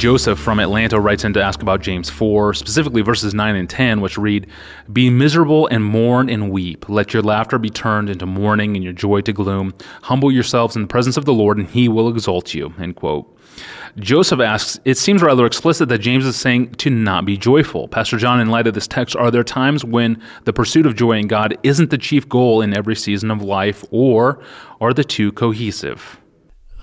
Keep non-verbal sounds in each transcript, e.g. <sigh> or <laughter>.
Joseph from Atlanta writes in to ask about James 4, specifically verses 9 and 10, which read, Be miserable and mourn and weep. Let your laughter be turned into mourning and your joy to gloom. Humble yourselves in the presence of the Lord, and he will exalt you. End quote. Joseph asks, It seems rather explicit that James is saying to not be joyful. Pastor John, in light of this text, are there times when the pursuit of joy in God isn't the chief goal in every season of life, or are the two cohesive?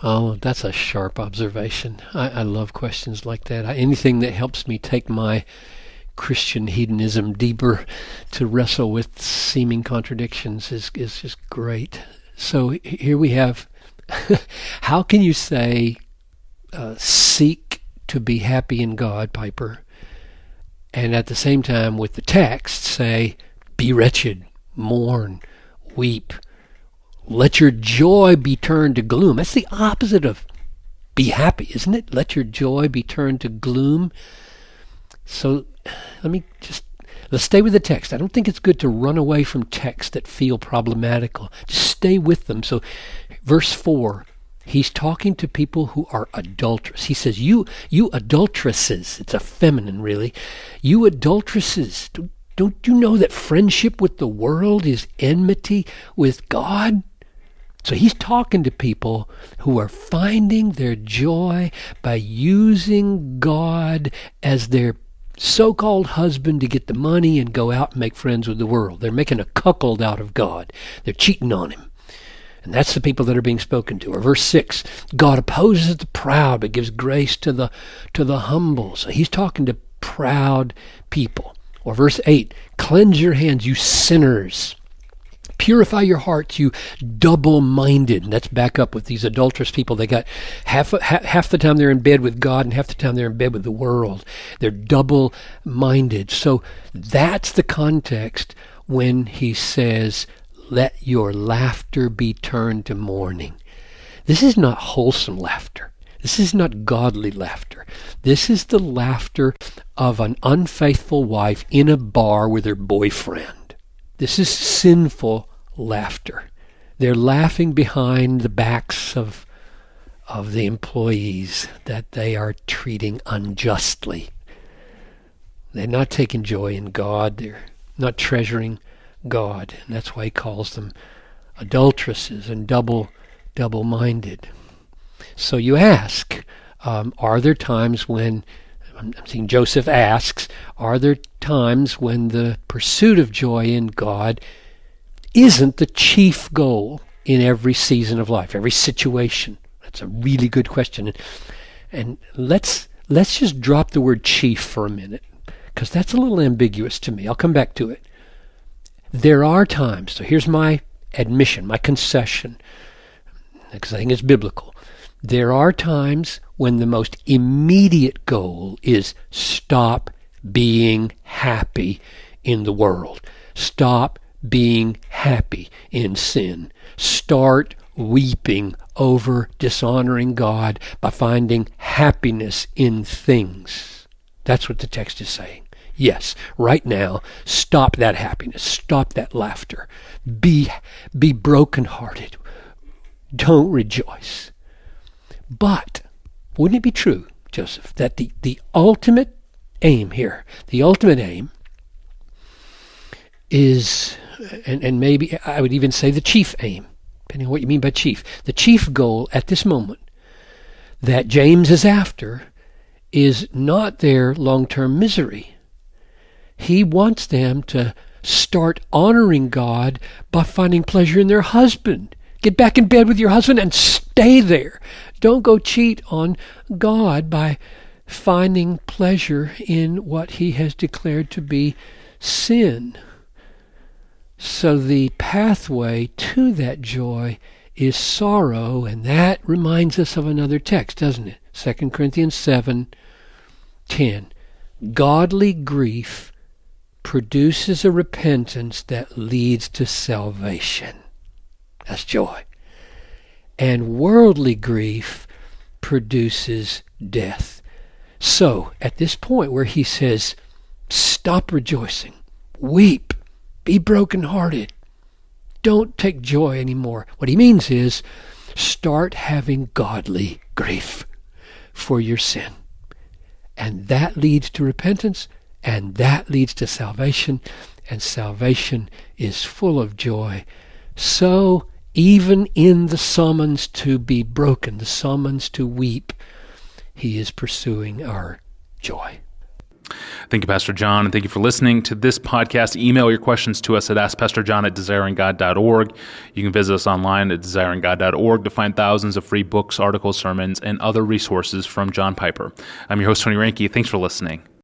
Oh, that's a sharp observation. I, I love questions like that. I, anything that helps me take my Christian hedonism deeper to wrestle with seeming contradictions is, is just great. So here we have <laughs> how can you say, uh, seek to be happy in God, Piper, and at the same time with the text say, be wretched, mourn, weep, let your joy be turned to gloom. That's the opposite of be happy, isn't it? Let your joy be turned to gloom. So let me just let's stay with the text. I don't think it's good to run away from texts that feel problematical. Just stay with them. So verse 4 He's talking to people who are adulterous. He says, "You, you adulteresses." It's a feminine, really. You adulteresses. Don't, don't you know that friendship with the world is enmity with God? So he's talking to people who are finding their joy by using God as their so called husband to get the money and go out and make friends with the world. They're making a cuckold out of God, they're cheating on him. And that's the people that are being spoken to. Or verse six, God opposes the proud but gives grace to the to the humble. So he's talking to proud people. Or verse eight, cleanse your hands, you sinners. Purify your hearts, you double minded. And that's back up with these adulterous people. They got half, half the time they're in bed with God and half the time they're in bed with the world. They're double minded. So that's the context when he says, Let your laughter be turned to mourning. This is not wholesome laughter. This is not godly laughter. This is the laughter of an unfaithful wife in a bar with her boyfriend. This is sinful laughter. They're laughing behind the backs of, of the employees that they are treating unjustly. They're not taking joy in God. They're not treasuring God. And that's why he calls them adulteresses and double double minded. So you ask, um, are there times when I'm seeing Joseph asks, are there times when the pursuit of joy in God isn't the chief goal in every season of life, every situation? That's a really good question. And, and let's let's just drop the word chief for a minute because that's a little ambiguous to me. I'll come back to it. There are times, so here's my admission, my concession, because I think it's biblical. There are times when the most immediate goal is stop being happy in the world. Stop being happy in sin. Start weeping over dishonoring God by finding happiness in things. That's what the text is saying. Yes, right now, stop that happiness. Stop that laughter. Be, be brokenhearted. Don't rejoice. But wouldn't it be true, Joseph, that the, the ultimate aim here, the ultimate aim is, and, and maybe I would even say the chief aim, depending on what you mean by chief, the chief goal at this moment that James is after is not their long term misery. He wants them to start honoring God by finding pleasure in their husband. Get back in bed with your husband and stay there. Don't go cheat on God by finding pleasure in what He has declared to be sin. So the pathway to that joy is sorrow, and that reminds us of another text, doesn't it? 2 Corinthians 7 10. Godly grief produces a repentance that leads to salvation. That's joy. And worldly grief produces death. So, at this point where he says, Stop rejoicing, weep, be brokenhearted, don't take joy anymore, what he means is, start having godly grief for your sin. and that leads to repentance, and that leads to salvation, and salvation is full of joy. So, even in the summons to be broken, the summons to weep, he is pursuing our joy. Thank you, Pastor John, and thank you for listening to this podcast. Email your questions to us at AskPastorJohn at desiringgod.org. You can visit us online at desiringgod.org to find thousands of free books, articles, sermons, and other resources from John Piper. I'm your host, Tony Reinke. Thanks for listening.